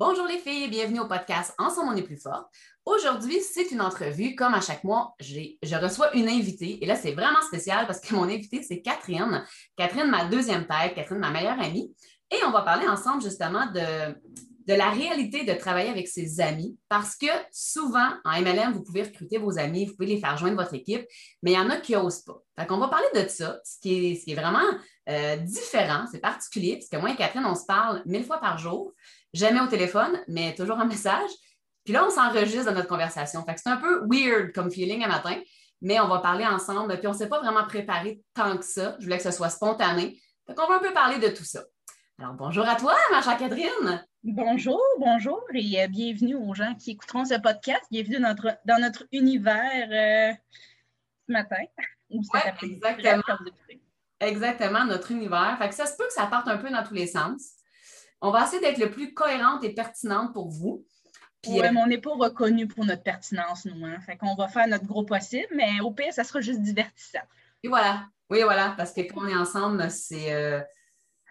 Bonjour les filles, bienvenue au podcast Ensemble on est plus fort. Aujourd'hui, c'est une entrevue. Comme à chaque mois, je reçois une invitée. Et là, c'est vraiment spécial parce que mon invitée, c'est Catherine. Catherine, ma deuxième tête, Catherine, ma meilleure amie. Et on va parler ensemble justement de, la réalité de travailler avec ses amis parce que souvent, en MLM, vous pouvez recruter vos amis, vous pouvez les faire joindre votre équipe, mais il y en a qui n'osent pas. Fait qu'on va parler de ça, ce qui est, vraiment euh, différent, c'est particulier, parce que moi et Catherine, on se parle mille fois par jour jamais au téléphone, mais toujours en message. Puis là, on s'enregistre dans notre conversation. Fait que c'est un peu weird comme feeling un matin, mais on va parler ensemble. Puis on ne s'est pas vraiment préparé tant que ça. Je voulais que ce soit spontané. Fait qu'on va un peu parler de tout ça. Alors, bonjour à toi, ma chère Catherine. Bonjour, bonjour et euh, bienvenue aux gens qui écouteront ce podcast. Bienvenue dans notre, dans notre univers euh, ce matin. exactement. Exactement, notre univers. Fait que ça se peut que ça parte un peu dans tous les sens. On va essayer d'être le plus cohérente et pertinente pour vous. oui, euh, mais on n'est pas reconnu pour notre pertinence, nous. Hein? Fait qu'on va faire notre gros possible, mais au pire, ça sera juste divertissant. Et voilà. Oui, voilà. Parce que quand on est ensemble, c'est. Euh,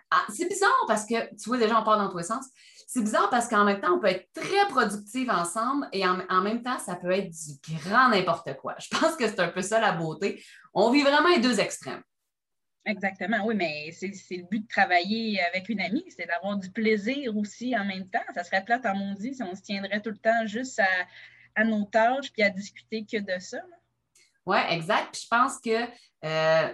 ah, c'est bizarre parce que, tu vois, déjà, on part dans tous les sens. C'est bizarre parce qu'en même temps, on peut être très productive ensemble et en, en, même temps, ça peut être du grand n'importe quoi. Je pense que c'est un peu ça la beauté. On vit vraiment les deux extrêmes. Exactement, oui, mais c'est le but de travailler avec une amie, c'est d'avoir du plaisir aussi en même temps. Ça serait plate en maudit si on se tiendrait tout le temps juste à, nos tâches puis à discuter que de ça. Oui, exact. Puis je pense que euh,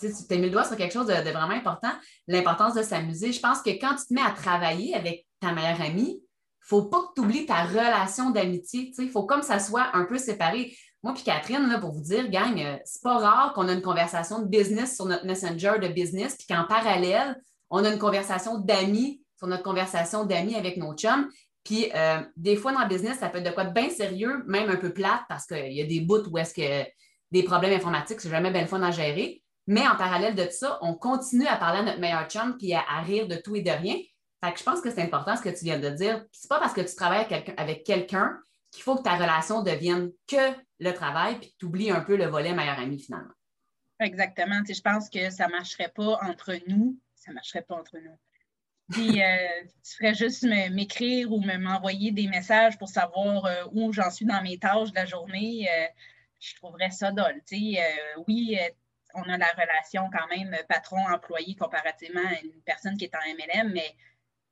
tu t'es mis le doigt sur quelque chose de, vraiment important, l'importance de s'amuser. Je pense que quand tu te mets à travailler avec ta meilleure amie, il ne faut pas que tu oublies ta relation d'amitié. Il faut comme ça soit un peu séparé. Moi puis Catherine, là, pour vous dire, gang, euh, c'est pas rare qu'on a une conversation de business sur notre messenger de business, puis qu'en parallèle, on a une conversation d'amis sur notre conversation d'amis avec nos chums. Puis euh, des fois, dans le business, ça peut être de quoi de bien sérieux, même un peu plate, parce qu'il y a des bouts où est-ce que des problèmes informatiques, c'est jamais bien fun à gérer. Mais en parallèle de ça, on continue à parler à notre meilleur chum puis à, rire de tout et de rien. Fait que je pense que c'est important ce que tu viens de dire. C'est pas parce que tu travailles avec quelqu'un qu'il faut que ta relation devienne que le travail, puis tu oublies un peu le volet meilleur ami finalement. Exactement. je pense que ça ne marcherait pas entre nous. Ça ne marcherait pas entre nous. Puis euh, tu ferais juste m'écrire ou m'envoyer des messages pour savoir euh, où j'en suis dans mes tâches de la journée. Euh, je trouverais ça dole. oui, on a la relation quand même patron-employé comparativement à une personne qui est en MLM, mais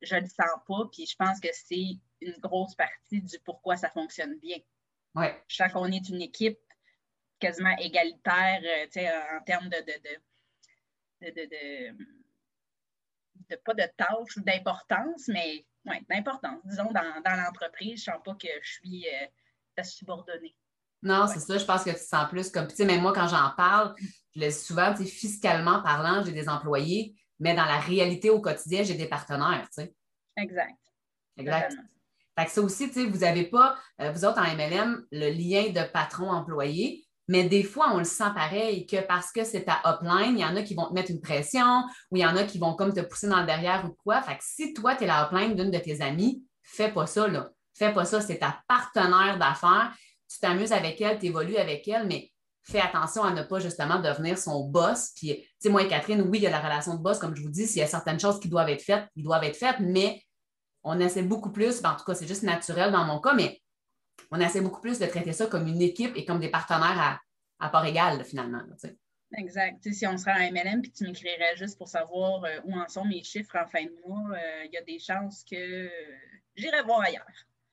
je ne le sens pas. Puis je pense que c'est une grosse partie du pourquoi ça fonctionne bien. Ouais. Je sens qu'on est une équipe quasiment égalitaire euh, en termes de, de, pas de tâches ou d'importance, mais ouais, d'importance. Disons, dans, l'entreprise, je ne sens pas que je suis euh, subordonnée. Non, c'est ça. Je pense que tu sens plus comme. Tu sais, même moi, quand j'en parle, je le souvent, tu sais, fiscalement parlant, j'ai des employés, mais dans la réalité au quotidien, j'ai des partenaires, tu sais. Exact. Exact. Fait que ça aussi, vous n'avez pas, euh, vous autres en MLM, le lien de patron-employé, mais des fois, on le sent pareil que parce que c'est ta upline, il y en a qui vont te mettre une pression ou il y en a qui vont comme te pousser dans le derrière ou quoi. Fait que si toi, tu es la upline d'une de tes amies, fais pas ça, là. Fais pas ça, c'est ta partenaire d'affaires. Tu t'amuses avec elle, tu évolues avec elle, mais fais attention à ne pas justement devenir son boss. Puis, tu sais, moi et Catherine, oui, il y a la relation de boss, comme je vous dis, s'il y a certaines choses qui doivent être faites, ils doivent être faites, mais on essaie beaucoup plus, ben, en tout cas, c'est juste naturel dans mon cas, mais on essaie beaucoup plus de traiter ça comme une équipe et comme des partenaires à, part égale, finalement. exact. si on serait en MLM puis tu m'écrirais juste pour savoir euh, où en sont mes chiffres en fin de mois, euh, il y a des chances que euh, j'irais voir ailleurs.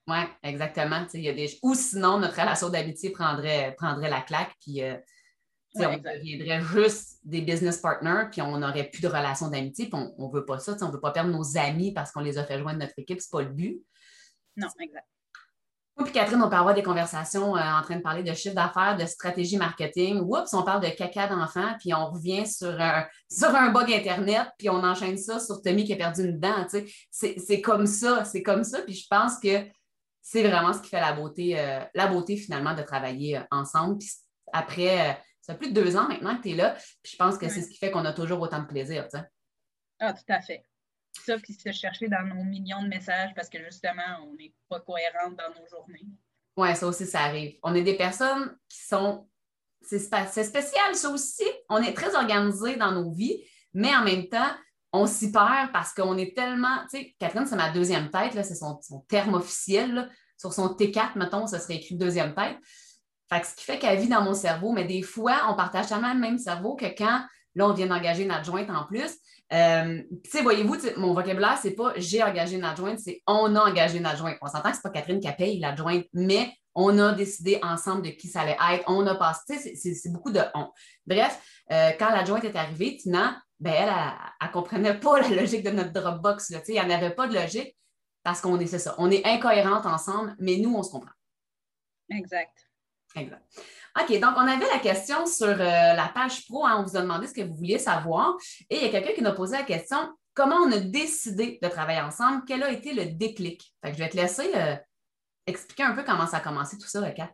Oui, exactement. Y a des... Ou sinon, notre relation d'amitié prendrait, prendrait la claque, puis on deviendrait juste des business partners, puis on n'aurait plus de relation d'amitié, puis on ne veut pas ça. On ne veut pas perdre nos amis parce qu'on les a fait joindre notre équipe. Ce n'est pas le but. Non, exact. Moi puis Catherine, on peut avoir des conversations euh, en train de parler de chiffre d'affaires, de stratégie marketing. Oups, on parle de caca d'enfant, puis on revient sur un, sur un bug Internet, puis on enchaîne ça sur Tommy qui a perdu une dent. C'est comme ça, c'est comme ça. Puis je pense que c'est vraiment ce qui fait la beauté, euh, la beauté finalement de travailler euh, ensemble. Puis après, ça fait plus de deux ans maintenant que tu es là. Puis je pense que c'est ce qui fait qu'on a toujours autant de plaisir. Ah, tout à fait. Ça, puis se chercher dans nos millions de messages parce que justement, on n'est pas cohérente dans nos journées. Oui, ça aussi, ça arrive. On est des personnes qui sont. C'est spécial, ça aussi. On est très organisés dans nos vies, mais en même temps, on s'y perd parce qu'on est tellement. Tu sais, Catherine, c'est ma deuxième tête, c'est son, terme officiel. Sur son T4, mettons, ça serait écrit deuxième tête. Fait que ce qui fait qu'elle vit dans mon cerveau, mais des fois, on partage tellement le même cerveau que quand, là, on vient d'engager une adjointe en plus. Euh, tu sais, voyez-vous, mon vocabulaire, c'est pas j'ai engagé une adjointe, c'est on a engagé une adjointe. On s'entend que c'est pas Catherine qui paye l'adjointe, mais on a décidé ensemble de qui ça allait être. On a passé, c'est beaucoup de on. Bref, euh, quand l'adjointe est arrivée, Tina, ben elle, ne comprenait pas la logique de notre Dropbox. il n'y en avait pas de logique parce qu'on est, ça. On est incohérentes ensemble, mais nous, on se comprend. Exact. Exact. OK, donc on avait la question sur euh, la page pro. Hein. on vous a demandé ce que vous vouliez savoir. Et il y a quelqu'un qui nous a posé la question comment on a décidé de travailler ensemble? Quel a été le déclic? je vais te laisser euh, expliquer un peu comment ça a commencé tout ça, Kat.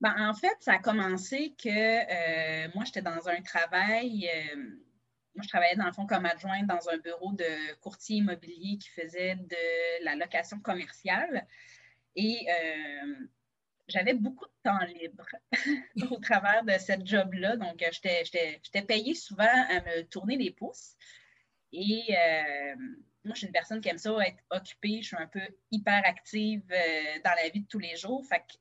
Ben, en fait, ça a commencé que euh, moi, j'étais dans un travail. moi, je travaillais dans le fond comme adjointe dans un bureau de courtier immobilier qui faisait de la location commerciale. Et j'avais beaucoup de temps libre au travers de cette job-là. Donc, euh, j'étais payée souvent à me tourner les pouces. Et euh, moi, je suis une personne qui aime ça être occupée. Je suis un peu hyper active euh, dans la vie de tous les jours. Fait que,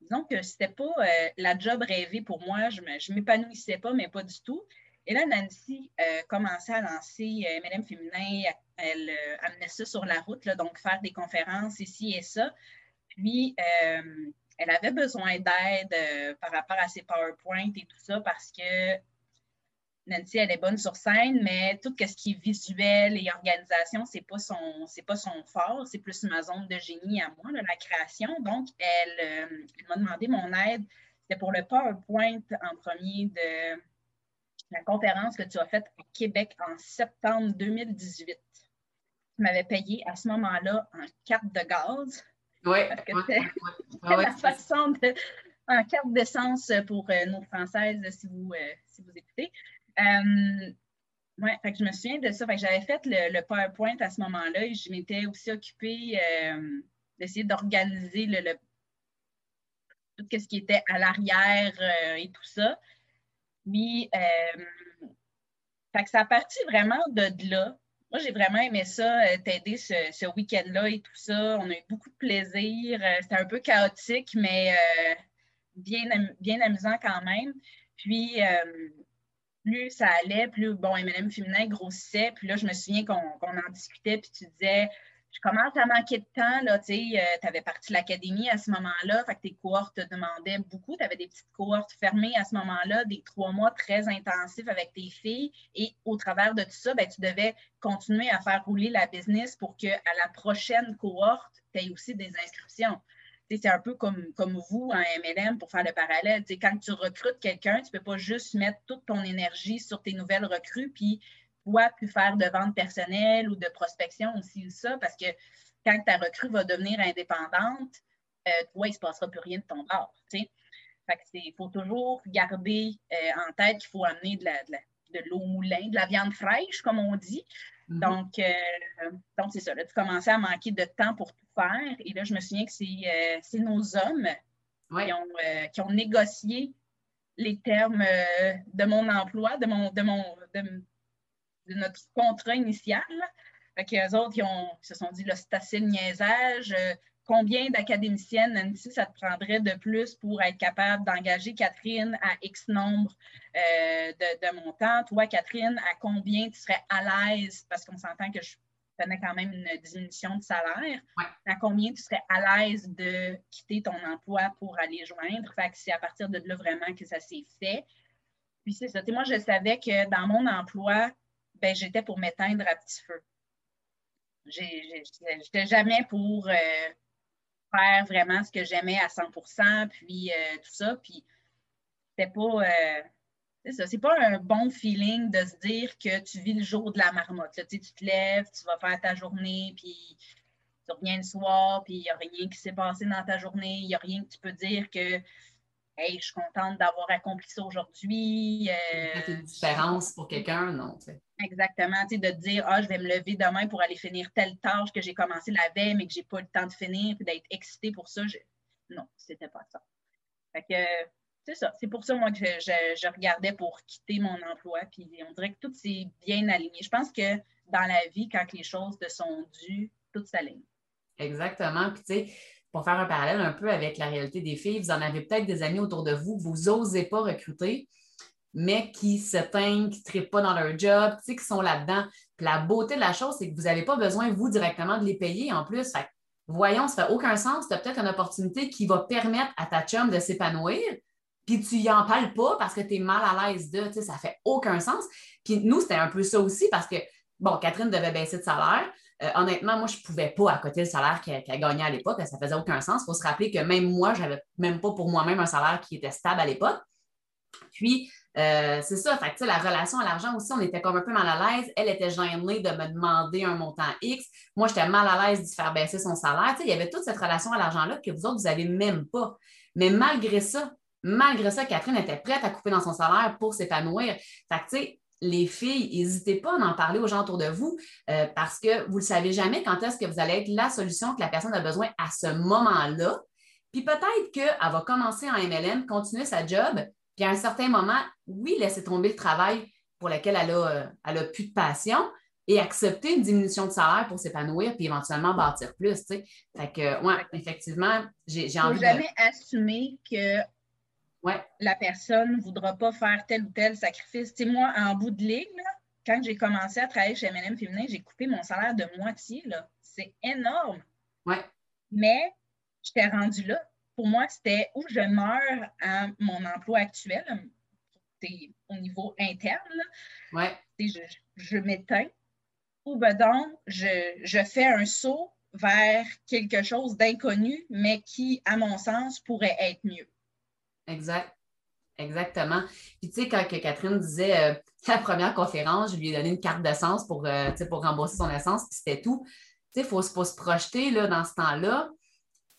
disons que c'était pas la job rêvée pour moi. Je ne m'épanouissais pas, mais pas du tout. Et là, Nancy commençait à lancer MLM féminin. Elle amenait ça sur la route, donc faire des conférences ici et ça. Puis, elle avait besoin d'aide euh, par rapport à ses PowerPoint et tout ça parce que Nancy, elle est bonne sur scène, mais tout ce qui est visuel et organisation, c'est pas pas son fort, c'est plus ma zone de génie à moi, la création. Donc, elle, euh, elle m'a demandé mon aide. C'était pour le PowerPoint en premier de la conférence que tu as faite à Québec en septembre 2018. Tu m'avais payé à ce moment-là en carte de gaz. Oui. c'est la façon de. En carte d'essence pour euh, nos Françaises, si vous, euh, si vous écoutez. Euh, ouais, fait que je me souviens de ça. j'avais fait le, PowerPoint à ce moment-là et je m'étais aussi occupée d'essayer d'organiser le, tout ce qui était à l'arrière et tout ça. Mais fait que ça a parti vraiment de là. Moi, j'ai vraiment aimé ça, euh, t'aider ce, week-end-là et tout ça. On a eu beaucoup de plaisir. Euh, c'était un peu chaotique, mais euh, bien, bien amusant quand même. Puis, plus ça allait, plus, bon, MLM féminin grossissait. Puis là, je me souviens qu'on en discutait, puis tu disais, je commence à manquer de temps. Tu tu avais parti l'académie à ce moment-là, fait que tes cohortes te demandaient beaucoup. Tu avais des petites cohortes fermées à ce moment-là, des trois mois très intensifs avec tes filles. Et au travers de tout ça, ben, tu devais continuer à faire rouler la business pour qu'à la prochaine cohorte, tu aies aussi des inscriptions. C'est un peu comme, comme vous en MLM pour faire le parallèle. quand tu recrutes quelqu'un, tu ne peux pas juste mettre toute ton énergie sur tes nouvelles recrues, puis toi, plus faire de vente personnelle ou de prospection aussi, ça, parce que quand ta recrue va devenir indépendante, euh, toi, il ne se passera plus rien de ton bord. Il faut toujours garder euh, en tête qu'il faut amener de, l'eau au moulin, de la viande fraîche, comme on dit. Mm-hmm. Donc, euh, donc c'est ça. Là, tu commençais à manquer de temps pour tout faire. Et là, je me souviens que c'est nos hommes qui, ont, qui, ont, négocié les termes de mon emploi, de mon, de mon, de notre contrat initial. Fait qu'eux autres, ils, ont, se sont dit, là, c'est assez le niaisage. Euh, combien d'académiciennes, Nancy, ça te prendrait de plus pour être capable d'engager Catherine à X nombre euh, de, de montants? Toi, Catherine, à combien tu serais à l'aise? Parce qu'on s'entend que je tenais quand même une diminution de salaire. À combien tu serais à l'aise de quitter ton emploi pour aller joindre? Fait que c'est à partir de là vraiment que ça s'est fait. Puis c'est ça. moi, je savais que dans mon emploi, ben, j'étais pour m'éteindre à petit feu. J'étais jamais pour euh, faire vraiment ce que j'aimais à 100% puis euh, tout ça. Puis c'était pas. Euh, c'est pas un bon feeling de se dire que tu vis le jour de la marmotte. tu, te lèves, tu vas faire ta journée, puis tu reviens le soir, puis il n'y a rien qui s'est passé dans ta journée, il n'y a rien que tu peux dire que Hey, je suis contente d'avoir accompli ça aujourd'hui. Euh, une différence pour quelqu'un, non? Exactement, de dire Ah, je vais me lever demain pour aller finir telle tâche que j'ai commencé la veille, mais que je n'ai pas le temps de finir, puis d'être excitée pour ça. Non, c'était pas ça. Fait que c'est ça. C'est pour ça, moi, que je, regardais pour quitter mon emploi. Puis on dirait que tout s'est bien aligné. Je pense que dans la vie, quand les choses te sont dues, tout s'aligne. Exactement. Puis, tu sais, pour faire un parallèle un peu avec la réalité des filles, vous en avez peut-être des amis autour de vous vous n'osez pas recruter, mais qui se teignent, qui ne trippent pas dans leur job, qui sont là-dedans. Puis la beauté de la chose, c'est que vous n'avez pas besoin, vous, directement de les payer en plus. Fait voyons, ça fait aucun sens. Tu as peut-être une opportunité qui va permettre à ta chum de s'épanouir, puis tu y en parles pas parce que tu es mal à l'aise de, tu sais, ça fait aucun sens. Puis nous, c'était un peu ça aussi parce que, bon, Catherine devait baisser de salaire. Euh, honnêtement, moi, je ne pouvais pas à côté le salaire qu'elle gagnait à l'époque. Ça faisait aucun sens. Il faut se rappeler que même moi, je n'avais même pas pour moi-même un salaire qui était stable à l'époque. Puis, euh, c'est ça, fait la relation à l'argent aussi, on était comme un peu mal à l'aise. Elle était gênée de me demander un montant X. Moi, j'étais mal à l'aise de faire baisser son salaire. il y avait toute cette relation à l'argent-là que vous autres, vous n'avez même pas. Mais malgré ça, malgré ça, Catherine était prête à couper dans son salaire pour s'épanouir. Fait que, tu les filles, n'hésitez pas à en parler aux gens autour de vous euh, parce que vous ne savez jamais quand est-ce que vous allez être la solution que la personne a besoin à ce moment-là. Puis peut-être qu'elle va commencer en MLM, continuer sa job, puis à un certain moment, oui, laisser tomber le travail pour lequel elle a, euh, elle a plus de passion et accepter une diminution de salaire pour s'épanouir puis éventuellement bâtir plus. Tu sais. Fait que, ouais, effectivement, j'ai envie de. jamais assumer que ouais. la personne ne voudra pas faire tel ou tel sacrifice. Tu sais, moi, en bout de ligne, quand j'ai commencé à travailler chez MLM Féminin, j'ai coupé mon salaire de moitié. C'est énorme. Ouais. Mais j'étais rendue là pour moi, c'était où je meurs à mon emploi actuel, au niveau interne. Ouais. Je, je m'éteins ou ben donc je, fais un saut vers quelque chose d'inconnu, mais qui, à mon sens, pourrait être mieux. Exact. Exactement. Puis tu sais, quand Catherine disait euh, la première conférence, je lui ai donné une carte d'essence pour, euh, pour rembourser son essence, puis c'était tout. Tu sais, il faut, faut, se projeter là, dans ce temps-là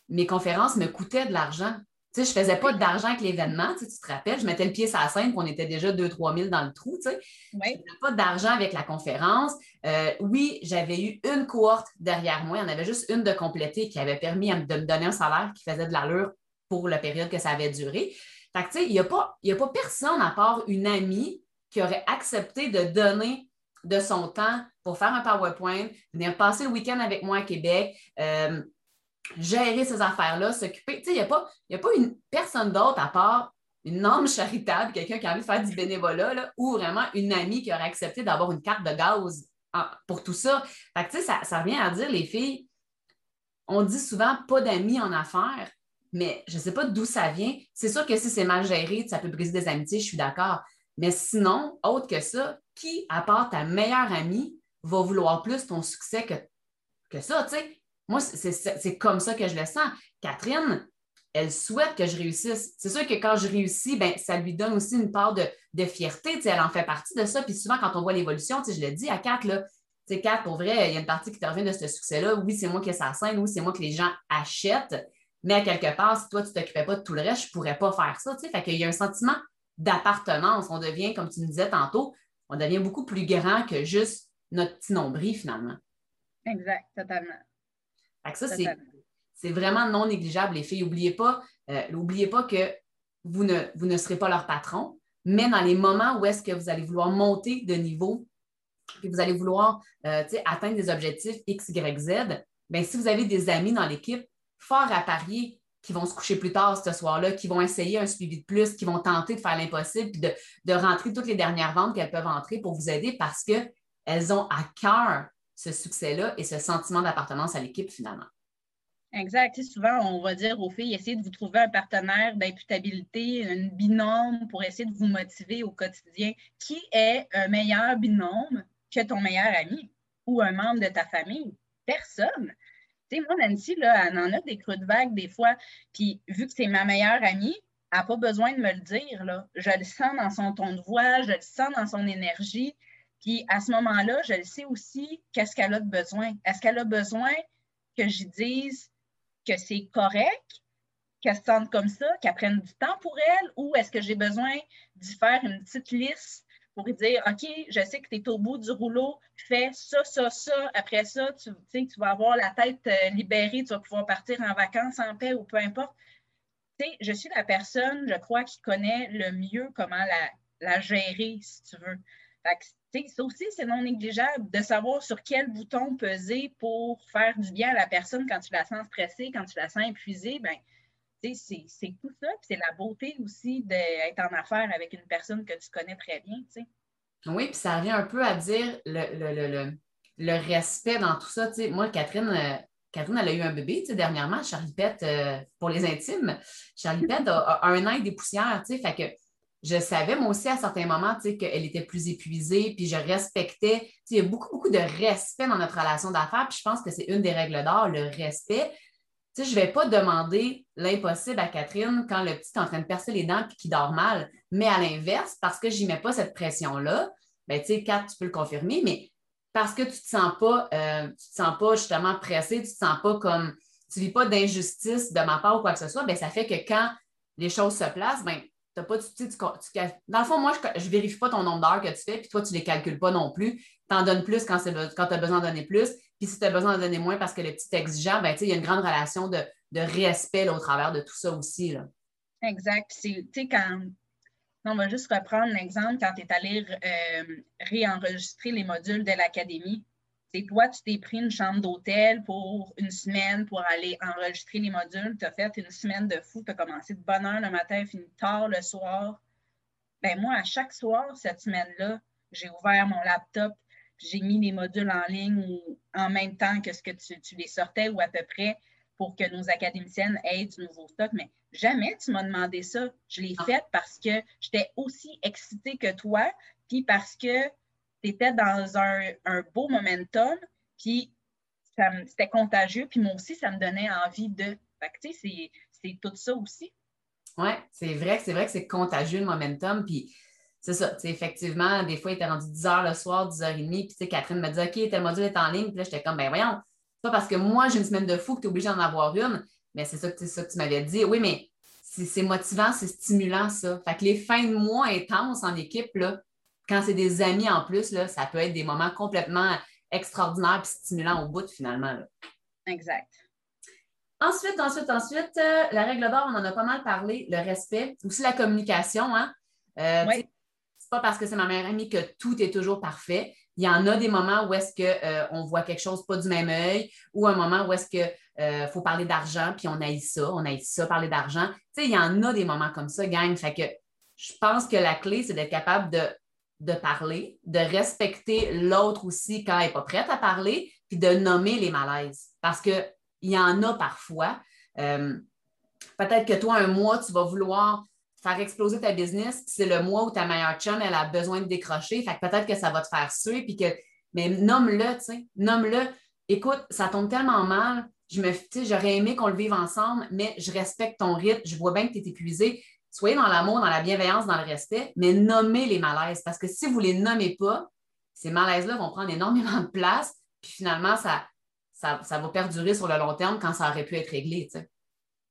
mes conférences me coûtaient de l'argent. Tu sais, je ne faisais pas d'argent avec l'événement, tu, te rappelles, je mettais le pied sur la scène, on était déjà 2-3 000 dans le trou. Tu sais. Je n'avais pas d'argent avec la conférence. Euh, oui, j'avais eu une cohorte derrière moi, il y en avait juste une de complétée qui avait permis de me donner un salaire qui faisait de l'allure pour la période que ça avait duré. Fait que, tu sais, il n'y a, pas, a pas personne à part une amie qui aurait accepté de donner de son temps pour faire un PowerPoint, venir passer le week-end avec moi à Québec. Euh, gérer ces affaires-là, s'occuper. Tu sais, il n'y a pas, une personne d'autre à part une âme charitable, quelqu'un qui a envie de faire du bénévolat, ou vraiment une amie qui aurait accepté d'avoir une carte de gaz pour tout ça. Tu sais, ça, ça revient à dire, les filles, on dit souvent pas d'amis en affaires, mais je ne sais pas d'où ça vient. C'est sûr que si c'est mal géré, ça peut briser des amitiés, je suis d'accord. Mais sinon, autre que ça, qui, à part ta meilleure amie, va vouloir plus ton succès que, que ça, tu sais? Moi, c'est comme ça que je le sens. Catherine, elle souhaite que je réussisse. C'est sûr que quand je réussis, ben, ça lui donne aussi une part de, fierté. Elle en fait partie de ça. Puis souvent, quand on voit l'évolution, je le dis à Kat, là, pour vrai, il y a une partie qui te revient de ce succès-là. Oui, c'est moi qui ai sa scène. Oui, c'est moi que les gens achètent. Mais à quelque part, si toi, tu ne t'occupais pas de tout le reste, je ne pourrais pas faire ça. Fait qu'il y a un sentiment d'appartenance. On devient, comme tu me disais tantôt, on devient beaucoup plus grand que juste notre petit nombril, finalement. Exact, totalement ça, c'est vraiment non négligeable, les filles. N'oubliez pas, euh, pas que vous ne, vous ne serez pas leur patron, mais dans les moments où est-ce que vous allez vouloir monter de niveau, et vous allez vouloir euh, atteindre des objectifs X, Y, Z, bien, si vous avez des amis dans l'équipe, fort à parier qui vont se coucher plus tard ce soir-là, qui vont essayer un suivi de plus, qui vont tenter de faire l'impossible, puis de, de, rentrer toutes les dernières ventes qu'elles peuvent entrer pour vous aider parce qu'elles ont à cœur ce succès-là et ce sentiment d'appartenance à l'équipe finalement. Exact. souvent, on va dire aux filles, essayez de vous trouver un partenaire d'imputabilité, une binôme pour essayer de vous motiver au quotidien. Qui est un meilleur binôme que ton meilleur ami ou un membre de ta famille? Personne. Tu sais, moi, Nancy, là, elle en a des creux de vague des fois. Puis, vu que c'est ma meilleure amie, elle n'a pas besoin de me le dire. Là. Je le sens dans son ton de voix, je le sens dans son énergie. Puis à ce moment-là, je le sais aussi qu'est-ce qu'elle a de besoin. Est-ce qu'elle a besoin que je dise que c'est correct, qu'elle se sente comme ça, qu'elle prenne du temps pour elle, ou est-ce que j'ai besoin d'y faire une petite liste pour lui dire OK, je sais que tu es au bout du rouleau, fais ça, ça, ça. Après ça, tu, tu vas avoir la tête euh, libérée, tu vas pouvoir partir en vacances en paix ou peu importe. je suis la personne, je crois, qui connaît le mieux comment la, gérer, si tu veux. Ça aussi, c'est non négligeable de savoir sur quel bouton peser pour faire du bien à la personne quand tu la sens stressée, quand tu la sens épuisée. Ben, c'est tout ça. c'est la beauté aussi d'être en affaires avec une personne que tu connais très bien. Oui, puis ça revient un peu à dire le, respect dans tout ça. moi, Catherine, euh, Catherine, elle a eu un bébé dernièrement, Charlie Pet, euh, pour les intimes. Charlie Pet a, un an des poussières. Fait que je savais, moi aussi, à certains moments, qu'elle était plus épuisée, puis je respectais. Il y a beaucoup, beaucoup de respect dans notre relation d'affaires, puis je pense que c'est une des règles d'or, le respect. je ne vais pas demander l'impossible à Catherine quand le petit est en train de percer les dents et qu'il dort mal, mais à l'inverse, parce que je n'y mets pas cette pression-là, ben, tu sais, Kat, tu peux le confirmer, mais parce que tu ne te sens pas, euh, tu te sens pas justement pressé, tu ne te sens pas comme, tu ne vis pas d'injustice de ma part ou quoi que ce soit, bien, ça fait que quand les choses se placent, ben, pas, tu, dans le fond, moi, je ne vérifie pas ton nombre d'heures que tu fais, puis toi, tu ne les calcules pas non plus. Tu en donnes plus quand, tu as besoin de donner plus, puis si tu as besoin de donner moins parce que le petit exigeant, ben, il y a une grande relation de, respect au travers de tout ça aussi. Là. Exact. Tu sais, quand on va juste reprendre l'exemple quand tu es allé euh, réenregistrer les modules de l'académie. C'est toi, tu t'es pris une chambre d'hôtel pour une semaine pour aller enregistrer les modules. Tu as fait une semaine de fou. Tu as commencé de bonne heure le matin, fini tard le soir. Ben moi, à chaque soir, cette semaine-là, j'ai ouvert mon laptop, j'ai mis les modules en ligne en même temps que ce que tu, tu les sortais ou à peu près pour que nos académiciennes aient du nouveau stock. Mais Jamais tu m'as demandé ça. Je l'ai ah. fait parce que j'étais aussi excitée que toi, puis parce que tu étais dans un, beau momentum, puis c'était contagieux, puis moi aussi, ça me donnait envie de. Fait tu sais, c'est tout ça aussi. Oui, c'est vrai c'est vrai que c'est contagieux le momentum, puis c'est ça, effectivement, des fois, il était rendu 10 h le soir, 10 h 30, puis tu Catherine me dit OK, tel module est en ligne, puis là, j'étais comme, ben voyons, c'est pas parce que moi, j'ai une semaine de fou que tu es obligé d'en avoir une, mais c'est ça, ça, que tu m'avais dit. Oui, mais c'est motivant, c'est stimulant, ça. Fait que les fins de mois intenses en équipe, là, quand c'est des amis en plus, là, ça peut être des moments complètement extraordinaires et stimulants au bout, finalement. Exact. Ensuite, ensuite, ensuite, euh, la règle d'or, on en a pas mal parlé, le respect, aussi la communication. Hein? Euh, oui. C'est pas parce que c'est ma meilleure amie que tout est toujours parfait. Il y en a des moments où est-ce qu'on euh, voit quelque chose pas du même œil ou un moment où est-ce qu'il euh, faut parler d'argent, puis on aille ça, on aille ça, parler d'argent. Tu sais, il y en a des moments comme ça, gang. Fait que je pense que la clé, c'est d'être capable de, de parler, de respecter l'autre aussi quand elle n'est pas prête à parler, puis de nommer les malaises. Parce qu'il y en a parfois. Euh, peut-être que toi, un mois, tu vas vouloir faire exploser ta business, c'est le mois où ta meilleure chum, elle a besoin de décrocher. Fait que peut-être que ça va te faire suer, puis que, mais nomme-le, tu sais, nomme-le. Écoute, ça tombe tellement mal. Je me, j'aurais aimé qu'on le vive ensemble, mais je respecte ton rythme. Je vois bien que tu es épuisé. Soyez dans l'amour, dans la bienveillance, dans le respect, mais nommez les malaises. Parce que si vous ne les nommez pas, ces malaises-là vont prendre énormément de place, puis finalement, ça, ça, ça, va perdurer sur le long terme quand ça aurait pu être réglé.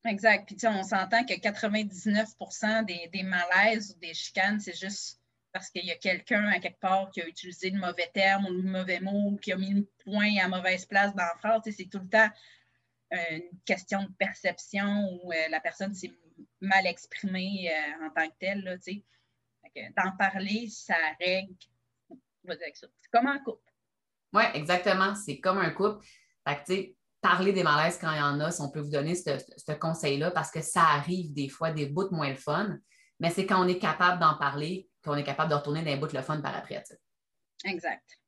Exact. Puis, on s'entend que 99% des, malaises ou des chicanes, c'est juste parce qu'il y a quelqu'un à quelque part qui a utilisé le mauvais terme ou le mauvais mot qui a mis le point à mauvaise place dans la phrase. C'est tout le temps euh, une question de perception où euh, la personne s'est mal exprimée euh, en tant que telle. D'en parler, ça règle. C'est comme un couple. Oui, exactement. C'est comme un couple. Fait que, parler des malaises quand il y en a, si on peut vous donner ce, conseil-là, parce que ça arrive des fois des bouts moins le fun, mais c'est quand on est capable d'en parler qu'on est capable de retourner dans les bouts le fun par après. Exact.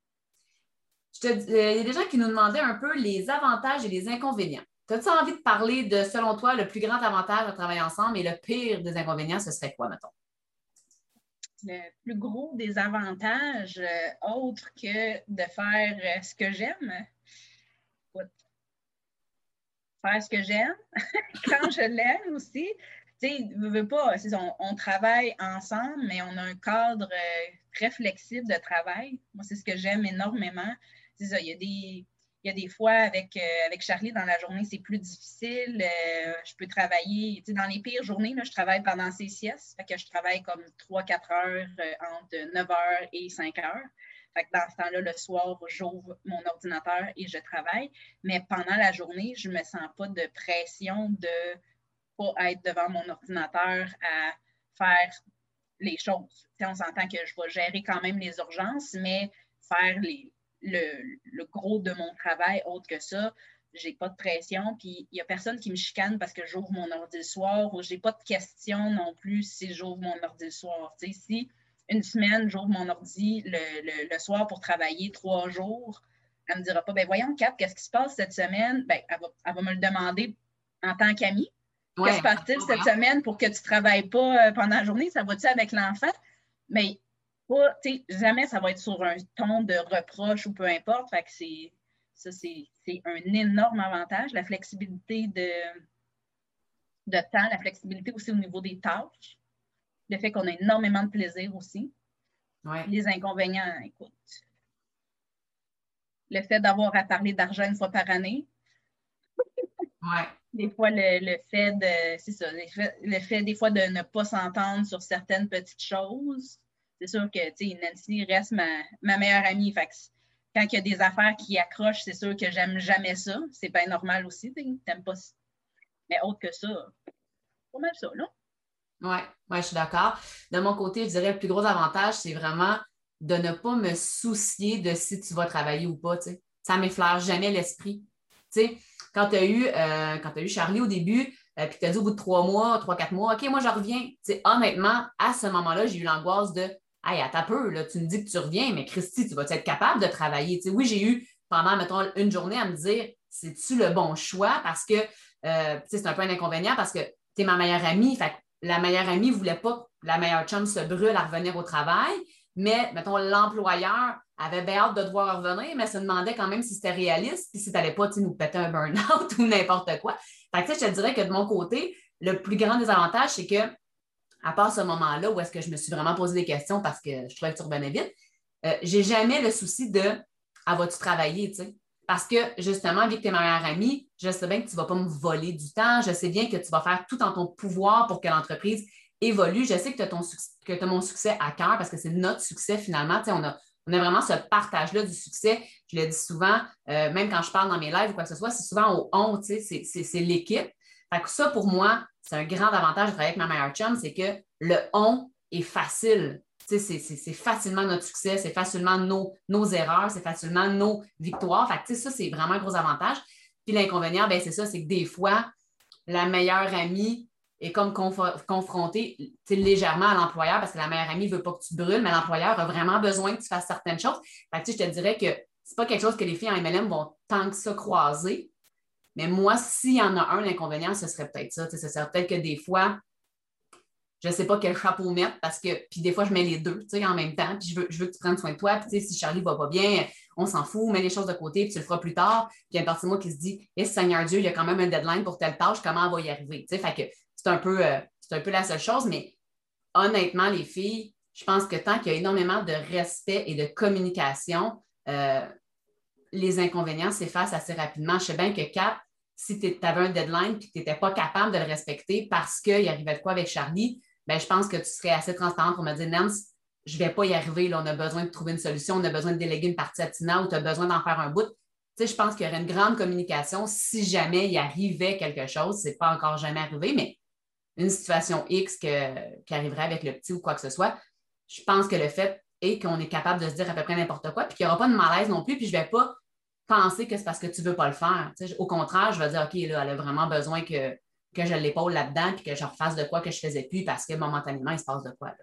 Euh, il y a des gens qui nous demandaient un peu les avantages et les inconvénients. As-tu envie de parler de, selon toi, le plus grand avantage de travailler ensemble et le pire des inconvénients, ce serait quoi, mettons? Le plus gros des avantages, euh, autre que de faire euh, ce que j'aime, faire ce que j'aime quand je l'aime aussi. Tu sais, pas, on, travaille ensemble, mais on a un cadre euh, très flexible de travail. Moi, c'est ce que j'aime énormément. Il y a des. Il y a des fois, avec, euh, avec Charlie, dans la journée, c'est plus difficile. Euh, je peux travailler, tu sais, dans les pires journées, là, je travaille pendant ces siestes. Fait que je travaille comme 3-4 heures entre 9 heures et 5 heures dans ce temps-là, le soir, j'ouvre mon ordinateur et je travaille. Mais pendant la journée, je ne me sens pas de pression de pas être devant mon ordinateur à faire les choses. on s'entend que je vais gérer quand même les urgences, mais faire les, le, gros de mon travail, autre que ça, j'ai pas de pression, puis il n'y a personne qui me chicane parce que j'ouvre mon ordi le soir ou j'ai pas de questions non plus si j'ouvre mon ordi le soir. si une semaine, j'ouvre mon ordi le, soir pour travailler trois jours, elle ne me dira pas, ben voyons, Cap, qu'est-ce qui se passe cette semaine? Ben, elle, va, me le demander en tant qu'amie. Qu'est-ce qui se passe-t-il cette semaine pour que tu ne travailles pas euh, pendant la journée? Ça va-tu avec l'enfant? Mais pas, jamais ça va être sur un ton de reproche ou peu importe. Fait que c'est, ça, c'est, un énorme avantage. La flexibilité de, de temps, la flexibilité aussi au niveau des tâches. Le fait qu'on a énormément de plaisir aussi. Les inconvénients, écoute. Le fait d'avoir à parler d'argent une fois par année. Ouais. Des fois, le, fait de. C'est ça, le fait, des fois de ne pas s'entendre sur certaines petites choses. C'est sûr que Nancy reste ma, meilleure amie. Fait quand il y a des affaires qui accrochent, c'est sûr que j'aime jamais ça. C'est pas normal aussi. T'aimes pas Mais autre que ça, pas mal ça, non? Oui, ouais, je suis d'accord. De mon côté, je dirais le plus gros avantage, c'est vraiment de ne pas me soucier de si tu vas travailler ou pas. Ça Ça m'effleure jamais l'esprit. Quand tu as, eu, euh, as eu Charlie au début, euh, puis tu as dit au bout de trois mois, trois, quatre mois, OK, moi, je reviens. honnêtement, à ce moment-là, j'ai eu l'angoisse de Hey, à ta peu, là, tu me dis que tu reviens, mais Christy, tu vas être capable de travailler? oui, j'ai eu pendant, mettons, une journée à me dire c'est-tu le bon choix? Parce que euh, c'est un peu un inconvénient parce que tu es ma meilleure amie. Fait la meilleure amie ne voulait pas que la meilleure chum se brûle à revenir au travail, mais, mettons, l'employeur avait bien hâte de devoir revenir, mais se demandait quand même si c'était réaliste, puis si tu n'allais pas nous péter un burn-out ou n'importe quoi. Fait que, je te dirais que de mon côté, le plus grand désavantage, c'est que à part ce moment-là où est-ce que je me suis vraiment posé des questions parce que je trouvais que tu revenais vite, euh, j'ai jamais le souci de ah, vas-tu travailler, tu sais? Parce que justement, vu que tu es ma meilleure amie, je sais bien que tu ne vas pas me voler du temps. Je sais bien que tu vas faire tout en ton pouvoir pour que l'entreprise évolue. Je sais que tu as, mon succès à cœur parce que c'est notre succès finalement. Tu sais, on, a, on a vraiment ce partage-là du succès. Je le dis souvent, euh, même quand je parle dans mes lives ou quoi que ce soit, c'est souvent au on, tu sais, c'est l'équipe. Ça, pour moi, c'est un grand avantage de travailler avec ma meilleure chum, c'est que le on est facile. C'est facilement notre succès, c'est facilement nos, erreurs, c'est facilement nos victoires. Fait ça, c'est vraiment un gros avantage. Puis l'inconvénient, ben, c'est ça, c'est que des fois, la meilleure amie est comme confrontée légèrement à l'employeur parce que la meilleure amie ne veut pas que tu brûles, mais l'employeur a vraiment besoin que tu fasses certaines choses. Fait je te dirais que ce n'est pas quelque chose que les filles en MLM vont tant que ça croiser. Mais moi, s'il y en a un inconvénient, ce serait peut-être ça. Ce serait peut-être que des fois, je ne sais pas quel chapeau mettre parce que, puis des fois, je mets les deux en même temps, puis je veux, je veux que tu prennes soin de toi. Puis si Charlie va pas bien, on s'en fout, mets les choses de côté, puis tu le feras plus tard. Puis il y a une partie de moi qui se dit, eh, Seigneur Dieu, il y a quand même un deadline pour telle tâche, comment on va y arriver? Fait que c'est un, peu, euh, un peu la seule chose, mais honnêtement, les filles, je pense que tant qu'il y a énormément de respect et de communication, euh, les inconvénients s'effacent assez rapidement. Je sais bien que Cap, si tu avais un deadline et que tu n'étais pas capable de le respecter parce qu'il arrivait de quoi avec Charlie, ben, je pense que tu serais assez transparente pour me dire, Nance, je ne vais pas y arriver, on a besoin de trouver une solution, on a besoin de déléguer une partie à Tina ou tu as besoin d'en faire un bout. Je pense qu'il y aurait une grande communication si jamais il arrivait quelque chose. Ce n'est pas encore jamais arrivé, mais une situation X qui arriverait avec le petit ou quoi que ce soit, je pense que le fait est qu'on est capable de se dire à peu près n'importe quoi, puis qu'il n'y aura pas de malaise non plus, puis je ne vais pas penser que c'est parce que tu ne veux pas le faire. au contraire, je vais dire, OK, là, elle a vraiment besoin que, que je l'épaule là-dedans puis que je refasse de quoi que je faisais plus parce que momentanément, il se passe de quoi.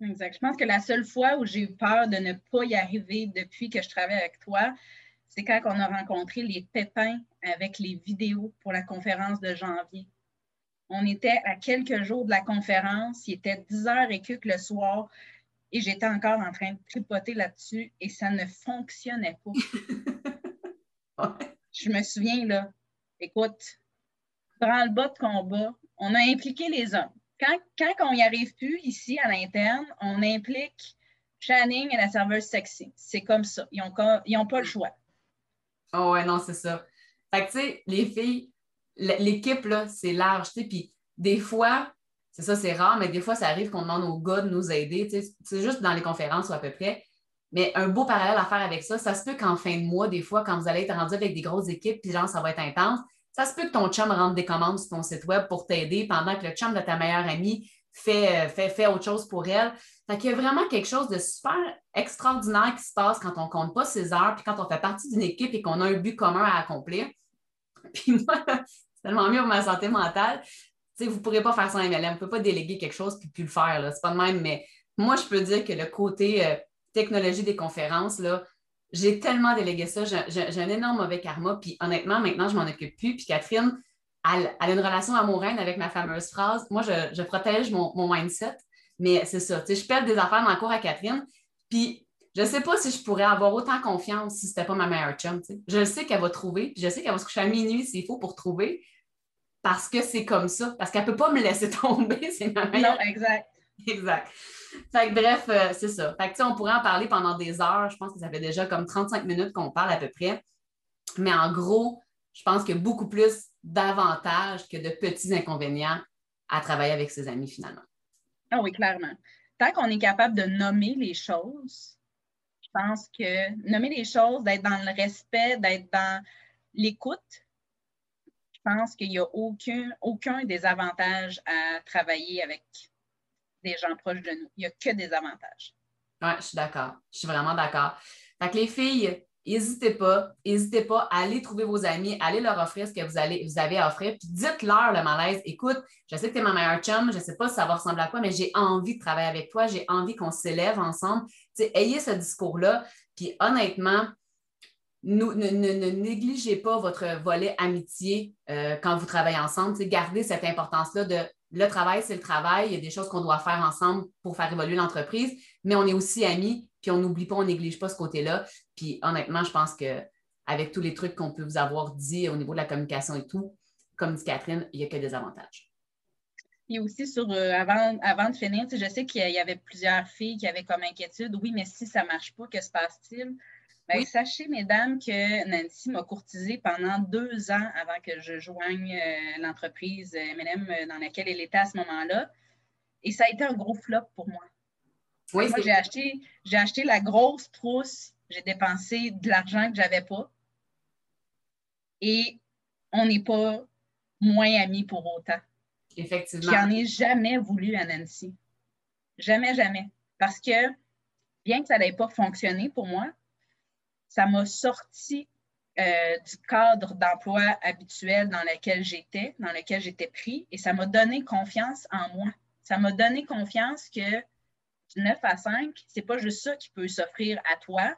exact. Je pense que la seule fois où j'ai eu peur de ne pas y arriver depuis que je travaille avec toi, c'est quand on a rencontré les pépins avec les vidéos pour la conférence de janvier. On était à quelques jours de la conférence, il était 10 heures et quelques le soir. Et j'étais encore en train de tripoter là-dessus et ça ne fonctionnait pas. Je me souviens, là, écoute, dans le bas de combat, on a impliqué les hommes. Quand, quand on n'y arrive plus ici à l'interne, on implique Channing et la serveuse sexy. C'est comme ça. Ils n'ont pas le choix. Oh ouais, non, c'est ça. Fait que, tu sais, les filles, l'équipe, là, c'est large, tu sais, puis des fois, c'est ça, c'est rare, mais des fois, ça arrive qu'on demande aux gars de nous aider. C'est juste dans les conférences ou à peu près. Mais un beau parallèle à faire avec ça, ça se peut qu'en fin de mois, des fois, quand vous allez être rendu avec des grosses équipes, puis genre, ça va être intense, Ça se peut que ton chum rentre des commandes sur ton site web pour t'aider pendant que le chum de ta meilleure amie fait, fait, fait autre chose pour elle. Fait qu'il y a vraiment quelque chose de super extraordinaire qui se passe quand on compte pas ses heures, puis quand on fait partie d'une équipe et qu'on a un but commun à accomplir. Puis moi, c'est tellement mieux pour ma santé mentale. Vous ne pourrez pas faire ça en MLM. Vous ne pouvez pas déléguer quelque chose puis plus le faire. Ce n'est pas de même, mais moi, je peux dire que le côté euh, technologie des conférences, j'ai tellement délégué ça. J'ai un énorme mauvais karma. Puis honnêtement, maintenant, je m'en occupe plus. Puis Catherine, elle, a une relation amoureuse avec ma fameuse phrase. Moi, je, protège mon, mindset. Mais c'est ça. Je pète des affaires dans le cours à Catherine. Puis je ne sais pas si je pourrais avoir autant confiance si ce n'était pas ma meilleure chum. Je sais qu'elle va trouver. Je sais qu'elle va se coucher à minuit s'il faut pour trouver. Parce que c'est comme ça. Parce qu'elle ne peut pas me laisser tomber. C'est ma meilleure. Non, exact. Exact. Fait bref, euh, c'est ça. Fait que, on pourrait en parler pendant des heures. Je pense que ça fait déjà comme 35 minutes qu'on parle à peu près. Mais en gros, je pense qu'il y a beaucoup plus d'avantages que de petits inconvénients à travailler avec ses amis finalement. Ah oui, clairement. Tant qu'on est capable de nommer les choses, je pense que nommer les choses, d'être dans le respect, d'être dans l'écoute, pense qu'il n'y a aucun, aucun désavantage à travailler avec des gens proches de nous. Il n'y a que des avantages. Oui, je suis d'accord. Je suis vraiment d'accord. Fait que les filles, n'hésitez pas, n'hésitez pas à aller trouver vos amis, allez leur offrir ce que vous avez à offrir, puis dites-leur le malaise. Écoute, je sais que tu es ma meilleure chum, je ne sais pas si ça va ressembler à quoi, mais j'ai envie de travailler avec toi, j'ai envie qu'on s'élève ensemble. ayez ce discours-là, puis honnêtement, ne, négligez pas votre volet amitié euh, quand vous travaillez ensemble. Gardez cette importance-là de le travail, c'est le travail. Il y a des choses qu'on doit faire ensemble pour faire évoluer l'entreprise, mais on est aussi amis, puis on n'oublie pas, on néglige pas ce côté-là. Puis honnêtement, je pense qu'avec tous les trucs qu'on peut vous avoir dit au niveau de la communication et tout, comme dit Catherine, il n'y a que des avantages. Et aussi sur euh, avant, avant de finir, je sais qu'il y avait plusieurs filles qui avaient comme inquiétude. Oui, mais si ça ne marche pas, que se passe-t-il? Ben, sachez, mesdames, que Nancy m'a courtisé pendant deux ans avant que je joigne euh, l'entreprise euh, dans laquelle elle était à ce moment-là. Et ça a été un gros flop pour moi. Oui, moi, j'ai acheté, j'ai acheté la grosse trousse, j'ai dépensé de l'argent que je n'avais pas. Et on n'est pas moins amis pour autant. Effectivement. J'en ai jamais voulu à Nancy. Jamais, jamais. Parce que bien que ça n'ait pas fonctionné pour moi, ça m'a sorti euh, du cadre d'emploi habituel dans lequel j'étais, dans lequel j'étais pris, et ça m'a donné confiance en moi. Ça m'a donné confiance que du 9 à 5, c'est pas juste ça qui peut s'offrir à toi,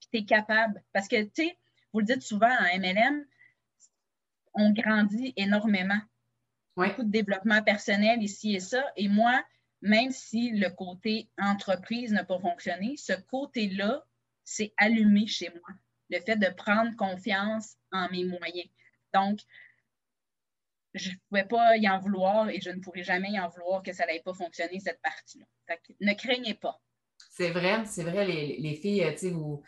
puis tu es capable. Parce que, tu sais, vous le dites souvent en MLM, on grandit énormément. Beaucoup de développement personnel ici et ça. Et moi, même si le côté entreprise n'a pas fonctionné, ce côté-là c'est allumé chez moi. Le fait de prendre confiance en mes moyens. Donc, je ne pouvais pas y en vouloir et je ne pourrais jamais y en vouloir que ça n'allait pas fonctionner, cette partie-là. Ne craignez pas. C'est vrai, c'est vrai, les, filles, tu sais, vous.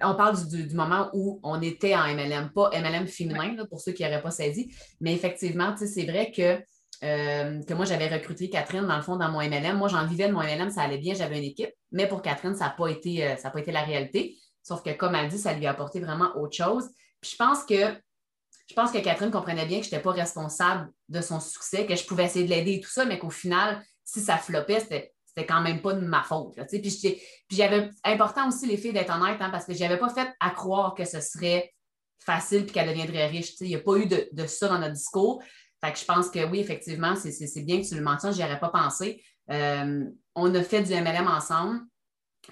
On parle du, moment où on était en MLM, pas MLM féminin, pour ceux qui n'auraient pas saisi, mais effectivement, c'est vrai que euh, que moi, j'avais recruté Catherine, dans le fond, dans mon MLM. Moi, j'en vivais de mon MLM, ça allait bien, j'avais une équipe. Mais pour Catherine, ça n'a pas, été, euh, pas été la réalité. Sauf que, comme elle dit, ça lui a apporté vraiment autre chose. Puis je pense que je pense que Catherine comprenait bien que je n'étais pas responsable de son succès, que je pouvais essayer de l'aider et tout ça, mais qu'au final, si ça floppait, c'était, c'était quand même pas de ma faute. puis, puis j'avais important aussi les filles d'être honnêtes, hein, parce que je n'avais pas fait à croire que ce serait facile puis qu'elle deviendrait riche. Il n'y a pas eu de, ça dans notre discours. Fait que je pense que oui, effectivement, c'est bien que tu le mentionnes, n'y aurais pas pensé. Euh, on a fait du MLM ensemble.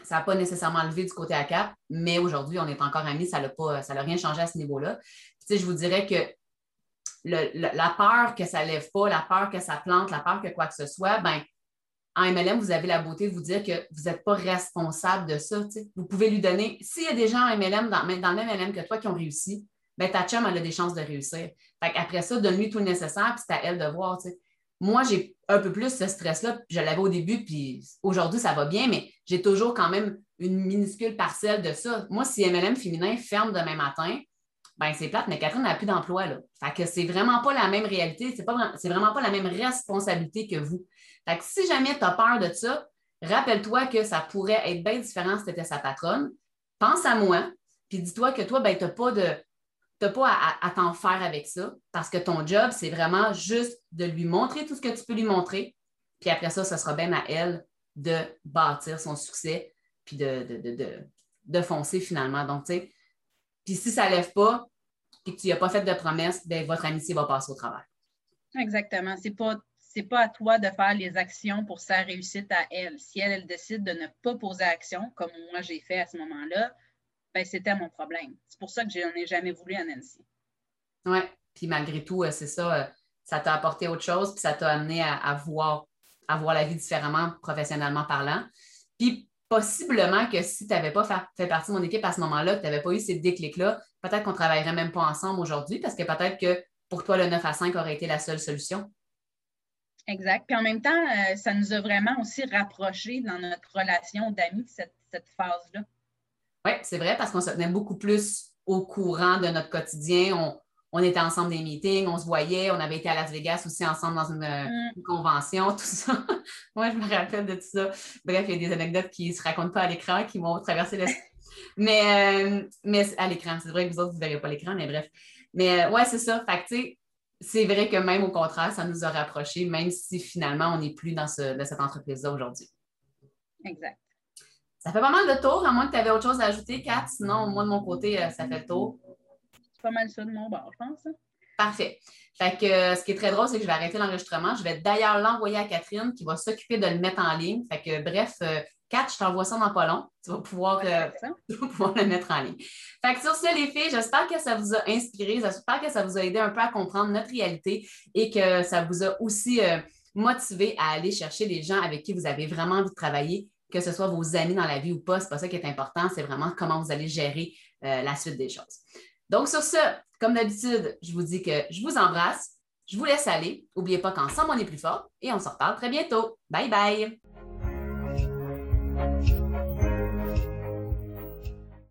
Ça n'a pas nécessairement levé du côté ACAP, mais aujourd'hui, on est encore amis, ça n'a rien changé à ce niveau-là. je vous dirais que la peur que ça ne lève pas, la peur que ça plante, la peur que quoi que ce soit, ben, en MLM, vous avez la beauté de vous dire que vous n'êtes pas responsable de ça. Vous pouvez lui donner, s'il y a des gens en MLM, dans, dans le même MLM que toi qui ont réussi, ben, ta chum, elle a des chances de réussir. Après ça, donne-lui tout le nécessaire, puis c'est à elle de voir. Moi, j'ai un peu plus ce stress-là, je l'avais au début, puis aujourd'hui, ça va bien, mais j'ai toujours quand même une minuscule parcelle de ça. Moi, si MLM féminin ferme demain matin, ben c'est plate, mais Catherine n'a plus d'emploi. Fait que c'est vraiment pas la même réalité, c'est, c'est vraiment pas la même responsabilité que vous. Fait que si jamais tu as peur de ça, rappelle-toi que ça pourrait être bien différent si tu étais sa patronne. Pense à moi, puis dis-toi que toi, ben, tu n'as pas de tu n'as pas à, t'en faire avec ça parce que ton job, c'est vraiment juste de lui montrer tout ce que tu peux lui montrer. Puis après ça, ce sera bien à elle de bâtir son succès puis de, de, foncer finalement. Donc, tu sais, puis si ça ne lève pas et que tu n'as pas fait de promesse, bien, votre amitié va passer au travail. Exactement. C'est pas c'est pas à toi de faire les actions pour sa réussite à elle. Si elle, elle décide de ne pas poser action, comme moi j'ai fait à ce moment-là, ben, c'était mon problème. C'est pour ça que je n'en ai jamais voulu à Nancy. Oui, puis malgré tout, euh, c'est ça, euh, ça t'a apporté autre chose, puis ça t'a amené à, voir, à voir la vie différemment, professionnellement parlant. Puis possiblement que si tu n'avais pas fait, partie de mon équipe à ce moment-là, que tu n'avais pas eu ces déclics-là, peut-être qu'on ne travaillerait même pas ensemble aujourd'hui, parce que peut-être que pour toi, le 9 à 5 aurait été la seule solution. Exact. Puis en même temps, euh, ça nous a vraiment aussi rapprochés dans notre relation d'amis, cette, cette phase-là. Oui, c'est vrai, parce qu'on se tenait beaucoup plus au courant de notre quotidien. On, était ensemble des meetings, on se voyait, on avait été à Las Vegas aussi ensemble dans une, mm. convention, tout ça. Moi, je me rappelle de tout ça. Bref, il y a des anecdotes qui ne se racontent pas à l'écran, qui m'ont traversé l'esprit. mais, euh, mais à l'écran, c'est vrai que vous autres, vous ne verrez pas l'écran, mais bref. Mais euh, ouais, c'est ça. Fait tu sais, c'est vrai que même au contraire, ça nous a rapprochés, même si finalement, on n'est plus dans, dans cette entreprise-là aujourd'hui. Exact. Ça fait pas mal de tours, à moins que tu avais autre chose à ajouter, Kat. Sinon, moi, de mon côté, euh, ça fait le tour. C'est pas mal ça de mon bord, je pense. Hein. Parfait. Fait que euh, ce qui est très drôle, c'est que je vais arrêter l'enregistrement. Je vais d'ailleurs l'envoyer à Catherine qui va s'occuper de le mettre en ligne. Fait que bref, euh, Kat, je t'envoie ça dans pas long. Tu vas pouvoir, pouvoir le mettre en ligne. Fait que sur ce, les filles, j'espère que ça vous a inspiré. J'espère que ça vous a aidé un peu à comprendre notre réalité et que ça vous a aussi motivé à aller chercher les gens avec qui vous avez vraiment envie de travailler que ce soit vos amis dans la vie ou pas, c'est pas ça qui est important, c'est vraiment comment vous allez gérer euh, la suite des choses. Donc, sur ce, comme d'habitude, je vous dis que je vous embrasse, je vous laisse aller. N'oubliez pas qu'ensemble, on est plus fort et on se reparle très bientôt. Bye bye!